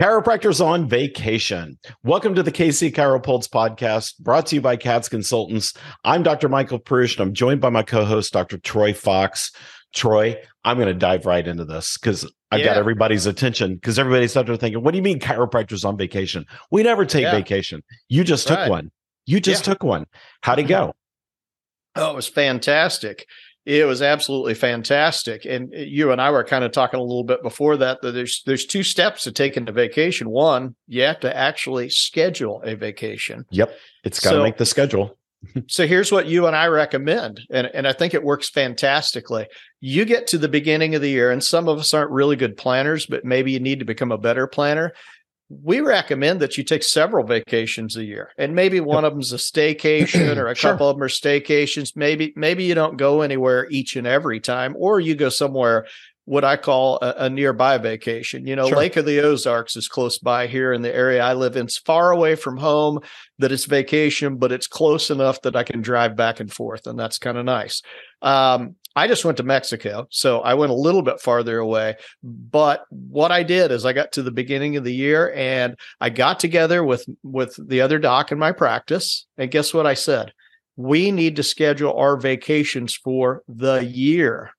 Chiropractors on vacation. Welcome to the KC Chiropulse podcast, brought to you by CATS Consultants. I'm Dr. Michael Prush, and I'm joined by my co-host, Dr. Troy Fox. Troy, I'm going to dive right into this because I've yeah. got everybody's attention because everybody's out there thinking, what do you mean chiropractors on vacation? We never take yeah. vacation. You just took one. You just yeah. took one. How'd it mm-hmm. go? Oh, it was fantastic. It was absolutely fantastic. And you and I were kind of talking a little bit before that that there's there's two steps to taking a vacation. One, you have to actually schedule a vacation. Yep. It's got to so, make the schedule. so here's what you and I recommend, and, and I think it works fantastically. You get to the beginning of the year, and some of us aren't really good planners, but maybe you need to become a better planner we recommend that you take several vacations a year and maybe one of them's a staycation or a sure. couple of them are staycations maybe maybe you don't go anywhere each and every time or you go somewhere what I call a, a nearby vacation. You know, sure. Lake of the Ozarks is close by here in the area I live in. It's far away from home that it's vacation, but it's close enough that I can drive back and forth, and that's kind of nice. Um, I just went to Mexico, so I went a little bit farther away. But what I did is I got to the beginning of the year and I got together with with the other doc in my practice, and guess what I said? We need to schedule our vacations for the year.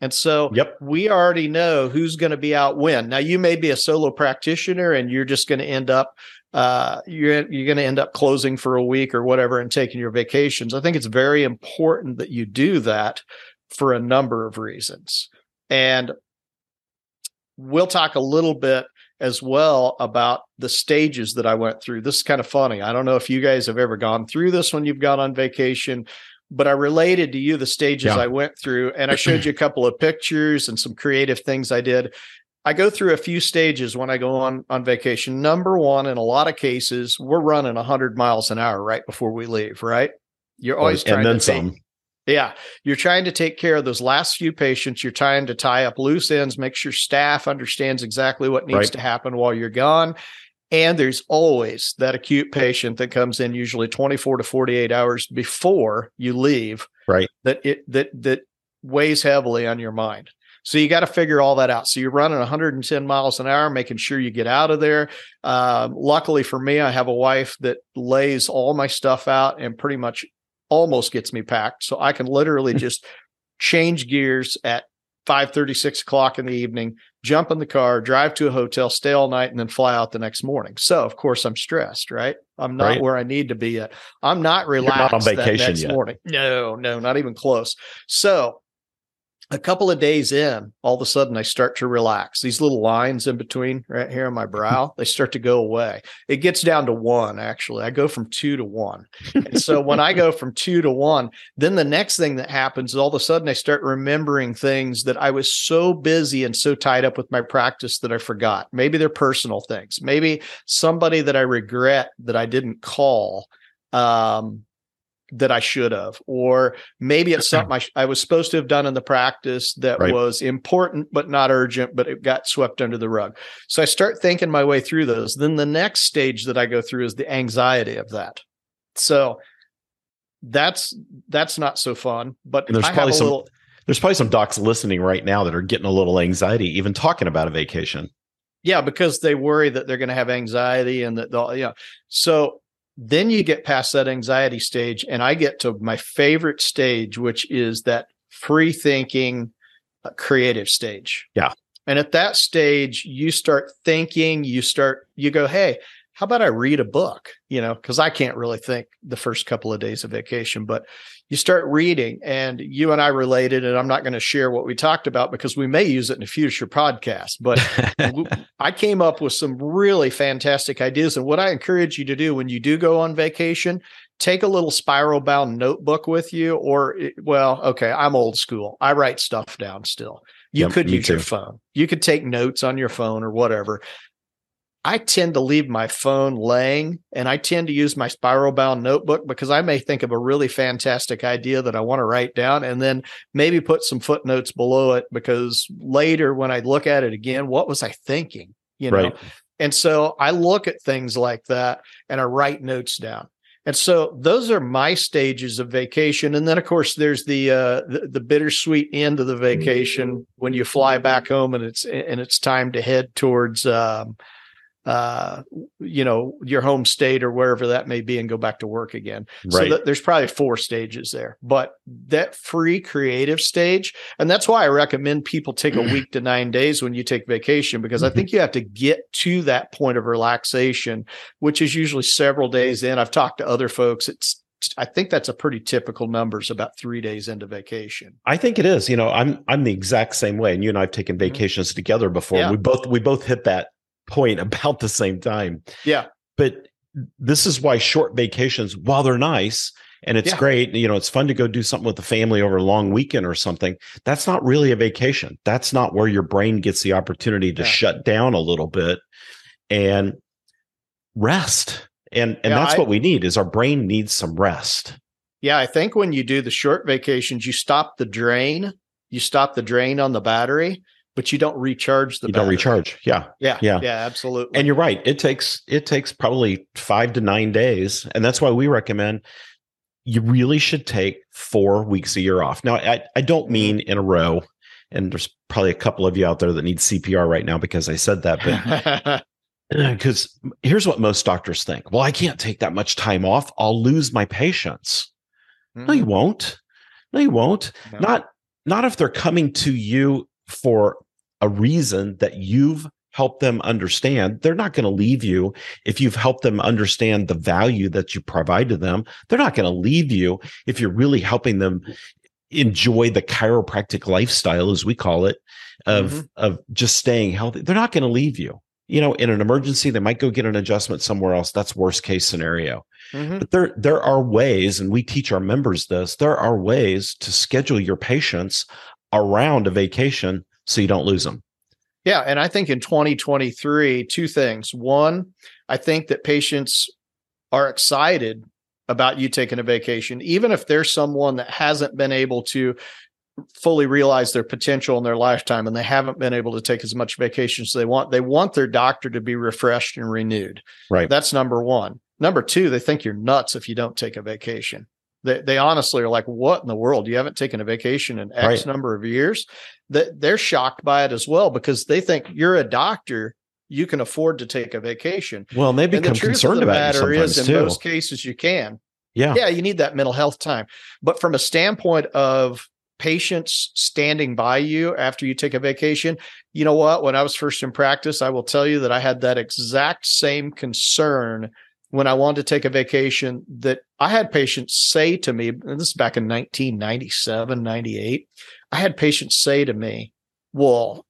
And so yep. we already know who's going to be out when. Now you may be a solo practitioner and you're just going to end up uh, you're you're going to end up closing for a week or whatever and taking your vacations. I think it's very important that you do that for a number of reasons. And we'll talk a little bit as well about the stages that I went through. This is kind of funny. I don't know if you guys have ever gone through this when you've gone on vacation, but I related to you the stages yeah. I went through and I showed you a couple of pictures and some creative things I did. I go through a few stages when I go on on vacation. Number one, in a lot of cases, we're running 100 miles an hour right before we leave. Right? You're always trying and then to some. Take, yeah, you're trying to take care of those last few patients. You're trying to tie up loose ends, make sure staff understands exactly what needs right. to happen while you're gone. And there's always that acute patient that comes in usually 24 to 48 hours before you leave. Right. That it that that weighs heavily on your mind. So you got to figure all that out. So you're running 110 miles an hour, making sure you get out of there. Uh, luckily for me, I have a wife that lays all my stuff out and pretty much almost gets me packed. So I can literally just change gears at 5 36 o'clock in the evening, jump in the car, drive to a hotel, stay all night, and then fly out the next morning. So of course I'm stressed, right? I'm not right. where I need to be yet. I'm not relaxed You're not on vacation next yet. morning. No, no, not even close. So a couple of days in, all of a sudden I start to relax. These little lines in between right here on my brow, they start to go away. It gets down to one, actually. I go from two to one. And so when I go from two to one, then the next thing that happens is all of a sudden I start remembering things that I was so busy and so tied up with my practice that I forgot. Maybe they're personal things. Maybe somebody that I regret that I didn't call. Um, that I should have, or maybe it's something I, sh- I, was supposed to have done in the practice that right. was important but not urgent, but it got swept under the rug. So I start thinking my way through those. Then the next stage that I go through is the anxiety of that. So that's that's not so fun. But and there's I probably some little, there's probably some docs listening right now that are getting a little anxiety even talking about a vacation. Yeah, because they worry that they're going to have anxiety and that they'll, yeah. So then you get past that anxiety stage, and I get to my favorite stage, which is that free thinking, uh, creative stage. Yeah. And at that stage, you start thinking, you start, you go, hey, how about I read a book? You know, because I can't really think the first couple of days of vacation, but you start reading and you and I related, and I'm not going to share what we talked about because we may use it in a future podcast. But I came up with some really fantastic ideas. And what I encourage you to do when you do go on vacation, take a little spiral bound notebook with you, or, eh, well, okay, I'm old school. I write stuff down still. You yep, could use too. your phone. You could take notes on your phone or whatever. I tend to leave my phone laying and I tend to use my spiral bound notebook because I may think of a really fantastic idea that I want to write down and then maybe put some footnotes below it because later when I look at it again, what was I thinking? You know? Right. And so I look at things like that and I write notes down. And so those are my stages of vacation. And then of course there's the uh the, the bittersweet end of the vacation when you fly back home and it's and it's time to head towards um uh, you know, your home state or wherever that may be and go back to work again. Right. So there's probably four stages there, but that free creative stage, and that's why I recommend people take a week to nine days when you take vacation, because I Mm-hmm. think you have to get to that point of relaxation, which is usually several days in. I've talked to other folks. It's I think that's a pretty typical numbers about three days into vacation. I think it is. You know, I'm I'm the exact same way. And you and I've taken vacations together before. Yeah. We both we both hit that point about the same time. Yeah. But this is why short vacations, while they're nice and it's Yeah. great, you know, it's fun to go do something with the family over a long weekend or something. That's not really a vacation. That's not where your brain gets the opportunity to Yeah. shut down a little bit and rest. And and Yeah, that's I- what we need is our brain needs some rest. Yeah, I think when you do the short vacations, you stop the drain, you stop the drain on the battery, but you don't recharge the you don't recharge. Yeah. Yeah, Yeah. yeah, absolutely. And you're right. It takes it takes probably five to nine days, and that's why we recommend you really should take four weeks a year off. Now, I, I don't mm-hmm. mean in a row, and there's probably a couple of you out there that need CPR right now because I said that, but because here's what most doctors think: Well, I can't take that much time off; I'll lose my patients. No, you mm-hmm. won't. No, you won't. No. Not not if they're coming to you for a reason that you've helped them understand. They're not going to leave you if you've helped them understand the value that you provide to them. They're not going to leave you if you're really helping them enjoy the chiropractic lifestyle, as we call it, of Mhm. of just staying healthy. They're not going to leave you. You know, in an emergency, they might go get an adjustment somewhere else. That's worst case scenario. Mhm. But there there are ways, and we teach our members this. There are ways to schedule your patients around a vacation so you don't lose them. Yeah, and I think in 2023, two things. One, I think that patients are excited about you taking a vacation, even if there's someone that hasn't been able to fully realize their potential in their lifetime and they haven't been able to take as much vacation as they want. They want their doctor to be refreshed and renewed. Right. That's number one. Number two, they think you're nuts if you don't take a vacation. They, they honestly are like, what in the world? You haven't taken a vacation in X Right. number of years. That they're shocked by it as well because they think you're a doctor. You can afford to take a vacation. Well, and they And the become truth of concerned the about you matter sometimes is, in too. most cases, you can. yeah. Yeah, you need that mental health time. But from a standpoint of patients standing by you after you take a vacation, you know what? When I was first in practice, I will tell you that I had that exact same concern when I wanted to take a vacation that I had patients say to me, and this is back in 1997, 98. I had patients say to me, Well,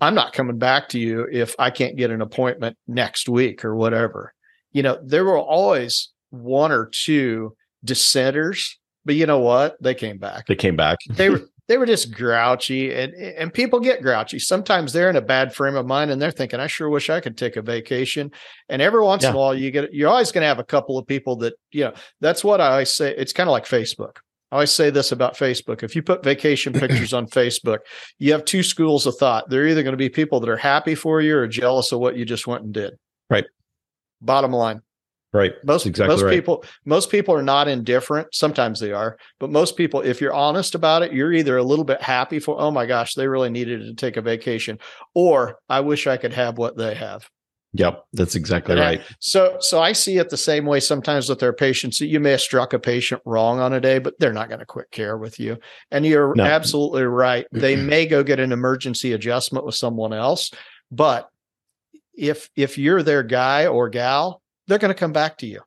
I'm not coming back to you if I can't get an appointment next week or whatever. You know, there were always one or two dissenters, but you know what? They came back. They came back. They were they were just grouchy and and people get grouchy. Sometimes they're in a bad frame of mind and they're thinking, I sure wish I could take a vacation. And every once in a while you get you're always going to have a couple of people that, you know, that's what I always say. It's kind of like Facebook. I always say this about Facebook. If you put vacation pictures on Facebook, you have two schools of thought. They're either going to be people that are happy for you or jealous of what you just went and did. Right. Bottom line. Right. Most exactly most right. people most people are not indifferent. Sometimes they are, but most people, if you're honest about it, you're either a little bit happy for, oh my gosh, they really needed to take a vacation, or I wish I could have what they have. Yep. That's exactly And I- right. So so I see it the same way sometimes with their patients. You may have struck a patient wrong on a day, but they're not going to quit care with you. And you're No. absolutely right. They may go get an emergency adjustment with someone else, but if if you're their guy or gal, they're going to come back to you.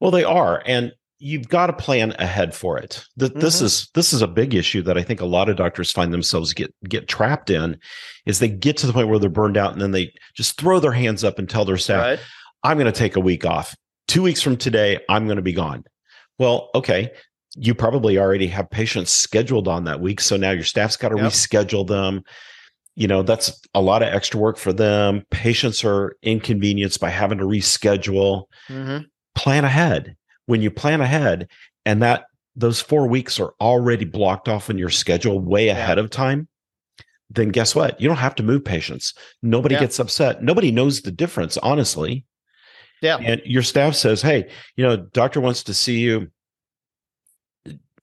Well, they are, and you've got to plan ahead for it. Th- This Mhm. is this is a big issue that I think a lot of doctors find themselves get get trapped in, is they get to the point where they're burned out, and then they just throw their hands up and tell their staff, Right? "I'm going to take a week off. Two weeks from today, I'm going to be gone." Well, okay. You probably already have patients scheduled on that week, so now your staff's got to Yep. reschedule them. You know that's a lot of extra work for them. Patients are inconvenienced by having to reschedule Mhm. plan ahead. When you plan ahead and that those four weeks are already blocked off in your schedule way Yeah. ahead of time, then guess what? You don't have to move patients. Nobody Yeah. gets upset. Nobody knows the difference, honestly. Yeah. And your staff says, hey, you know, doctor wants to see you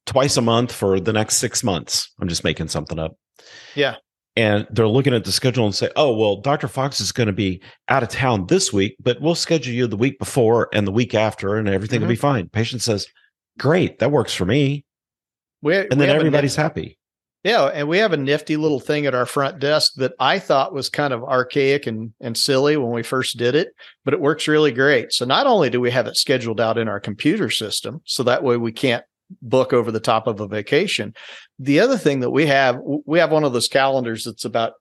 twice a month for the next six months. I'm just making something up. Yeah. And they're looking at the schedule and say, "Oh, well, Dr. Fox is going to be out of town this week, but we'll schedule you the week before and the week after, and everything mm-hmm. will be fine." Patient says, "Great, that works for me," we, and then everybody's happy. Yeah, and we have a nifty little thing at our front desk that I thought was kind of archaic and and silly when we first did it, but it works really great. So not only do we have it scheduled out in our computer system, so that way we can't book over the top of a vacation. The other thing that we have, we have one of those calendars that's about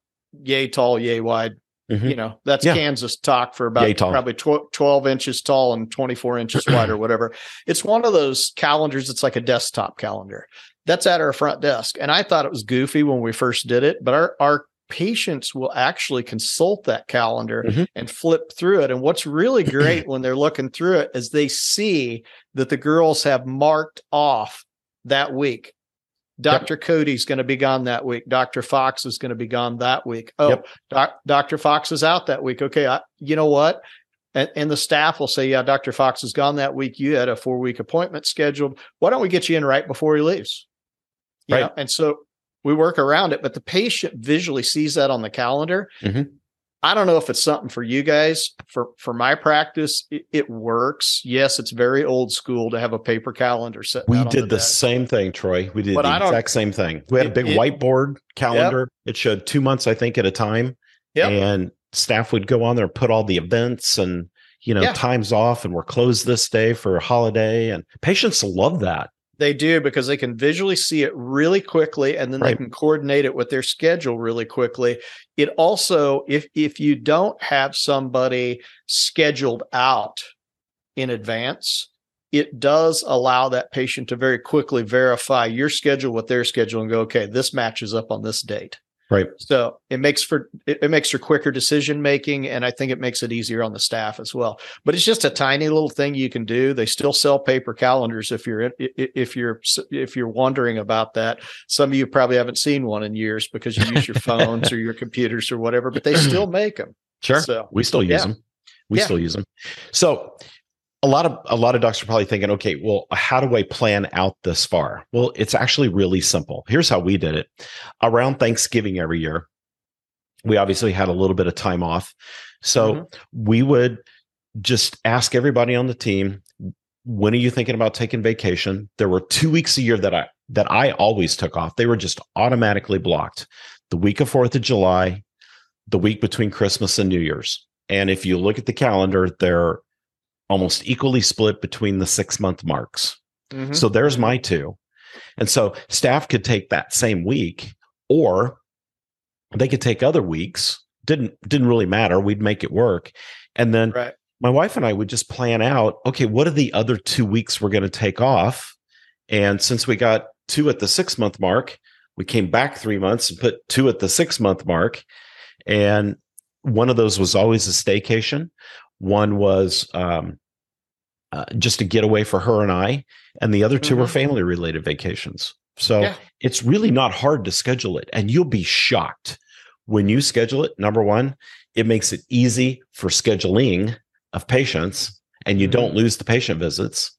yay tall, yay wide. Mm-hmm. You know, that's yeah. Kansas talk for about probably tw- 12 inches tall and 24 inches wide or whatever. It's one of those calendars. that's like a desktop calendar that's at our front desk. And I thought it was goofy when we first did it, but our, our patients will actually consult that calendar mm-hmm. and flip through it. And what's really great when they're looking through it is they see that the girls have marked off that week. Dr. Yep. Cody's going to be gone that week. Dr. Fox is going to be gone that week. Oh, yep. doc, Dr. Fox is out that week. Okay. I, you know what? And, and, the staff will say, yeah, Dr. Fox is gone that week. You had a four week appointment scheduled. Why don't we get you in right before he leaves? You right. Know? And so we work around it, but the patient visually sees that on the calendar. Mm-hmm. I don't know if it's something for you guys. For for my practice, it, it, works. Yes, it's very old school to have a paper calendar set. We did the, the same thing, Troy. We did but the exact same thing. We had it, a big it, whiteboard calendar. Yep. It showed two months, I think, at a time. Yep. And staff would go on there and put all the events and you know yeah. times off, and we're closed this day for a holiday. And patients love that. They do because they can visually see it really quickly and then right. they can coordinate it with their schedule really quickly. It also if if you don't have somebody scheduled out in advance, it does allow that patient to very quickly verify your schedule with their schedule and go, okay, this matches up on this date. Right. So it makes for it, it, makes for quicker decision making, and I think it makes it easier on the staff as well. But it's just a tiny little thing you can do. They still sell paper calendars if you're if you're if you're wondering about that. Some of you probably haven't seen one in years because you use your phones or your computers or whatever, but they still make them. Sure. So we still use yeah. them. We yeah. still use them. So a lot of a lot of docs are probably thinking, okay, well, how do I plan out this far? Well, it's actually really simple. Here's how we did it. Around Thanksgiving every year, we obviously had a little bit of time off. So mm-hmm. we would just ask everybody on the team, when are you thinking about taking vacation? There were two weeks a year that I that I always took off. They were just automatically blocked. The week of 4th of July, the week between Christmas and New Year's. And if you look at the calendar, they're almost equally split between the six month marks. Mm-hmm. So there's my two. And so staff could take that same week or they could take other weeks. Didn't didn't really matter. We'd make it work. And then right. my wife and I would just plan out, okay, what are the other two weeks we're going to take off? And since we got two at the six month mark, we came back three months and put two at the six month mark. And one of those was always a staycation. One was um, uh, just a getaway for her and I, and the other 2 mm-hmm. were family related vacations. So yeah. it's really not hard to schedule it, and you'll be shocked when you schedule it. Number one, it makes it easy for scheduling of patients, and you mm-hmm. don't lose the patient visits.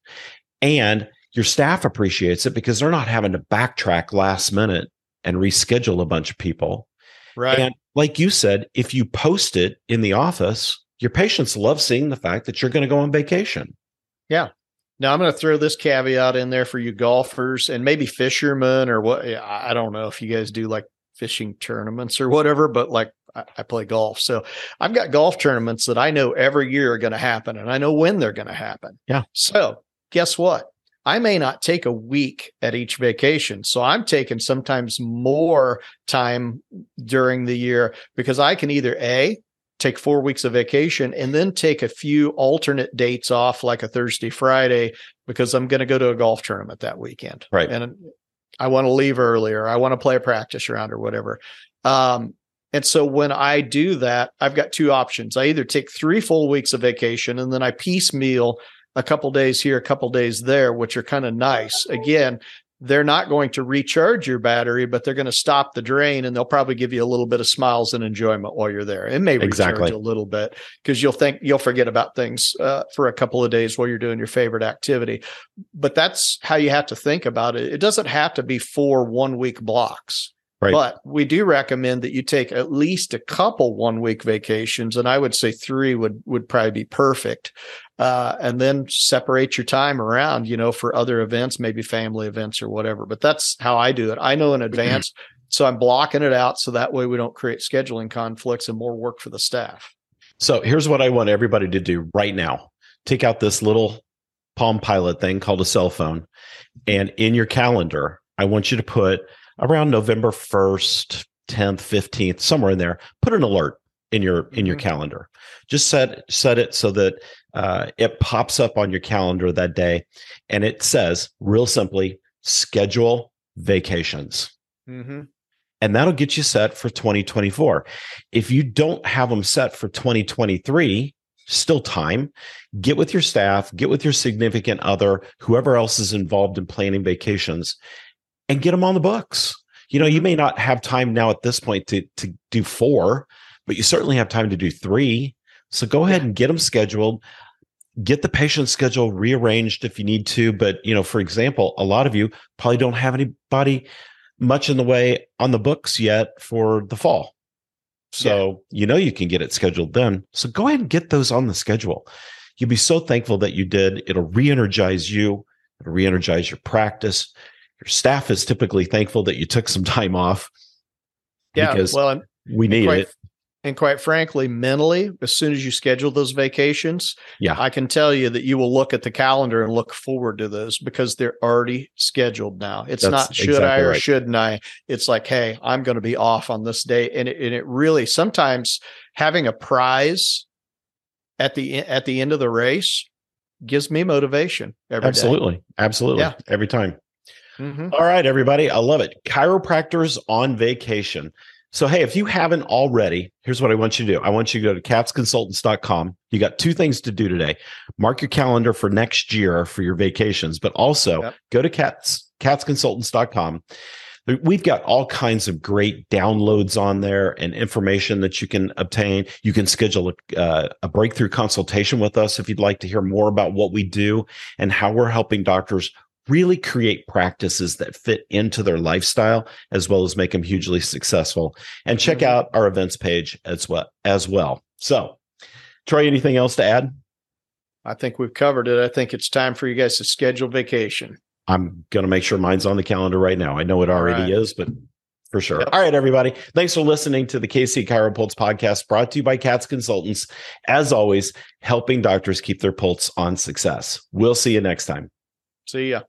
And your staff appreciates it because they're not having to backtrack last minute and reschedule a bunch of people. Right. And like you said, if you post it in the office, your patients love seeing the fact that you're going to go on vacation. Yeah. Now I'm going to throw this caveat in there for you golfers and maybe fishermen or what. I don't know if you guys do like fishing tournaments or whatever, but like I, I play golf. So I've got golf tournaments that I know every year are going to happen and I know when they're going to happen. Yeah. So guess what? I may not take a week at each vacation. So I'm taking sometimes more time during the year because I can either A, take four weeks of vacation and then take a few alternate dates off like a Thursday, Friday, because I'm going to go to a golf tournament that weekend. Right. And I want to leave earlier. I want to play a practice round or whatever. Um, and so when I do that, I've got two options. I either take three full weeks of vacation and then I piecemeal a couple days here, a couple days there, which are kind of nice. Again, they're not going to recharge your battery, but they're going to stop the drain and they'll probably give you a little bit of smiles and enjoyment while you're there. It may exactly. recharge a little bit because you'll think you'll forget about things uh, for a couple of days while you're doing your favorite activity. But that's how you have to think about it. It doesn't have to be four one week blocks. Right. But we do recommend that you take at least a couple one week vacations, and I would say three would would probably be perfect. Uh, and then separate your time around, you know, for other events, maybe family events or whatever. But that's how I do it. I know in advance, so I'm blocking it out so that way we don't create scheduling conflicts and more work for the staff. So here's what I want everybody to do right now: take out this little Palm Pilot thing called a cell phone, and in your calendar, I want you to put around November 1st, 10th, 15th, somewhere in there, put an alert in your in your Mhm. calendar. Just set set it so that uh, it pops up on your calendar that day, and it says real simply schedule vacations, Mm-hmm. and that'll get you set for 2024. If you don't have them set for 2023, still time. Get with your staff, get with your significant other, whoever else is involved in planning vacations, and get them on the books. You know, you mm-hmm. may not have time now at this point to to do four, but you certainly have time to do three. So go ahead and get them scheduled. Get the patient schedule rearranged if you need to. But you know, for example, a lot of you probably don't have anybody much in the way on the books yet for the fall. So you know you can get it scheduled then. So go ahead and get those on the schedule. You'll be so thankful that you did. It'll re-energize you, it'll re-energize your practice. Your staff is typically thankful that you took some time off Yeah. because well, and, we need quite, it. and quite frankly, mentally, as soon as you schedule those vacations, Yeah. I can tell you that you will look at the calendar and look forward to those because they're already scheduled now. It's That's not should exactly I or right. shouldn't I. It's like, hey, I'm going to be off on this day, and it, and it really sometimes having a prize at the at the end of the race gives me motivation every day. Absolutely. Absolutely. Yeah. Every time. Mhm. All right, everybody. I love it. Chiropractors on vacation. So, hey, if you haven't already, here's what I want you to do. I want you to go to catsconsultants.com. You got two things to do today. Mark your calendar for next year for your vacations, but also Yep. go to cats, catsconsultants.com. We've got all kinds of great downloads on there and information that you can obtain. You can schedule a, uh, a breakthrough consultation with us if you'd like to hear more about what we do and how we're helping doctors really create practices that fit into their lifestyle as well as make them hugely successful and check Mhm. out our events page as well as well so troy anything else to add I think we've covered it. I think it's time for you guys to schedule vacation. i'm going to make sure mine's on the calendar right now i know it already right. is but for sure Yep. all right everybody thanks for listening to the kc chiropulse podcast brought to you by cats consultants as always helping doctors keep their pulse on success we'll see you next time See ya.